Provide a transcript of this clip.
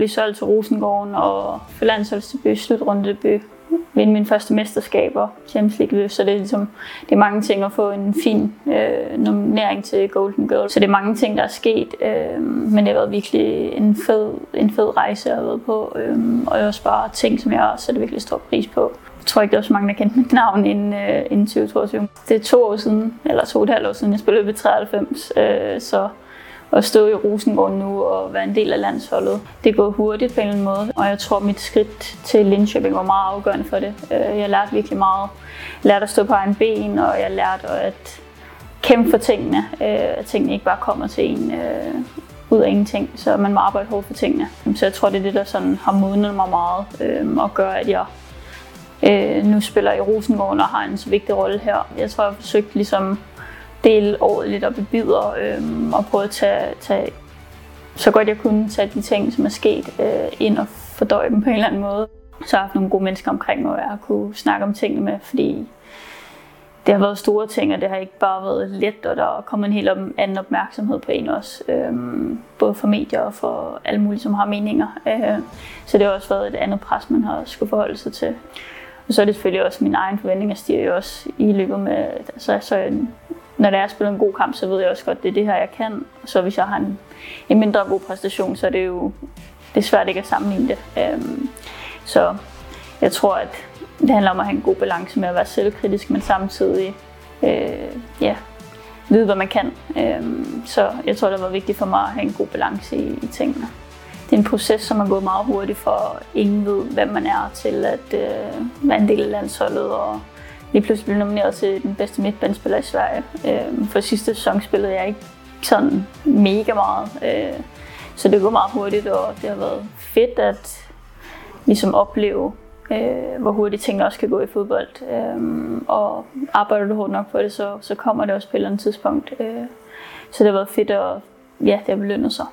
blive solgt til Rosengården og få landsholdsdebut, slutrundedebut, vinde mine første mesterskaber, Champions League så det er ligesom, det er mange ting at få en fin øh, nominering til Golden Girl. Så det er mange ting, der er sket, øh, men det har været virkelig en fed, en fed rejse, jeg har været på, øh, og jeg også bare ting, som jeg sætter virkelig stor pris på. Jeg tror ikke, der er så mange, der kendte mit navn inden, øh, inden 2022. Det er to år siden, eller to og et halvt år siden, jeg spillede ved 93, øh, så at stå i Rosengård nu og være en del af landsholdet. Det går hurtigt på en eller anden måde, og jeg tror, at mit skridt til Linköping var meget afgørende for det. Øh, jeg lærte virkelig meget. Jeg lærte at stå på egen ben, og jeg lærte at kæmpe for tingene. Øh, at tingene ikke bare kommer til en øh, ud af ingenting, så man må arbejde hårdt for tingene. Så jeg tror, det er det, der sådan har modnet mig meget og gør, at jeg nu spiller i Rosengården og har en så vigtig rolle her. Jeg tror, jeg har forsøgt ligesom dele året lidt op i bidder øhm, og prøve at tage, tage, så godt jeg kunne tage de ting, som er sket, øh, ind og fordøje dem på en eller anden måde. Så har jeg haft nogle gode mennesker omkring mig, og jeg har kunne snakke om tingene med, fordi det har været store ting, og det har ikke bare været let, og der er kommet en helt anden opmærksomhed på en også. Øhm, både for medier og for alle mulige, som har meninger. Øh, så det har også været et andet pres, man har skulle forholde sig til. Og så er det selvfølgelig også min egen forventning, at stiger jo også i løbet med, altså, så når jeg spiller en god kamp, så ved jeg også godt, at det er det her, jeg kan. Så hvis jeg har en, en mindre god præstation, så er det jo det er svært ikke at sammenligne det. Øhm, så jeg tror, at det handler om at have en god balance med at være selvkritisk, men samtidig øh, ja, vide, hvad man kan. Øhm, så jeg tror, det var vigtigt for mig at have en god balance i, i tingene. Det er en proces, som er gået meget hurtigt, for ingen ved, hvem man er til at øh, være en del af landsholdet og lige pludselig blev nomineret til den bedste midtbanespiller i Sverige. Øh, for sidste sæson spillede jeg ikke sådan mega meget, øh, så det går meget hurtigt, og det har været fedt at ligesom opleve, øh, hvor hurtigt tingene også kan gå i fodbold. Øh, og arbejder du hårdt nok på det, så, så kommer det også på et eller andet tidspunkt. Øh, så det har været fedt, og ja, det har belønnet sig.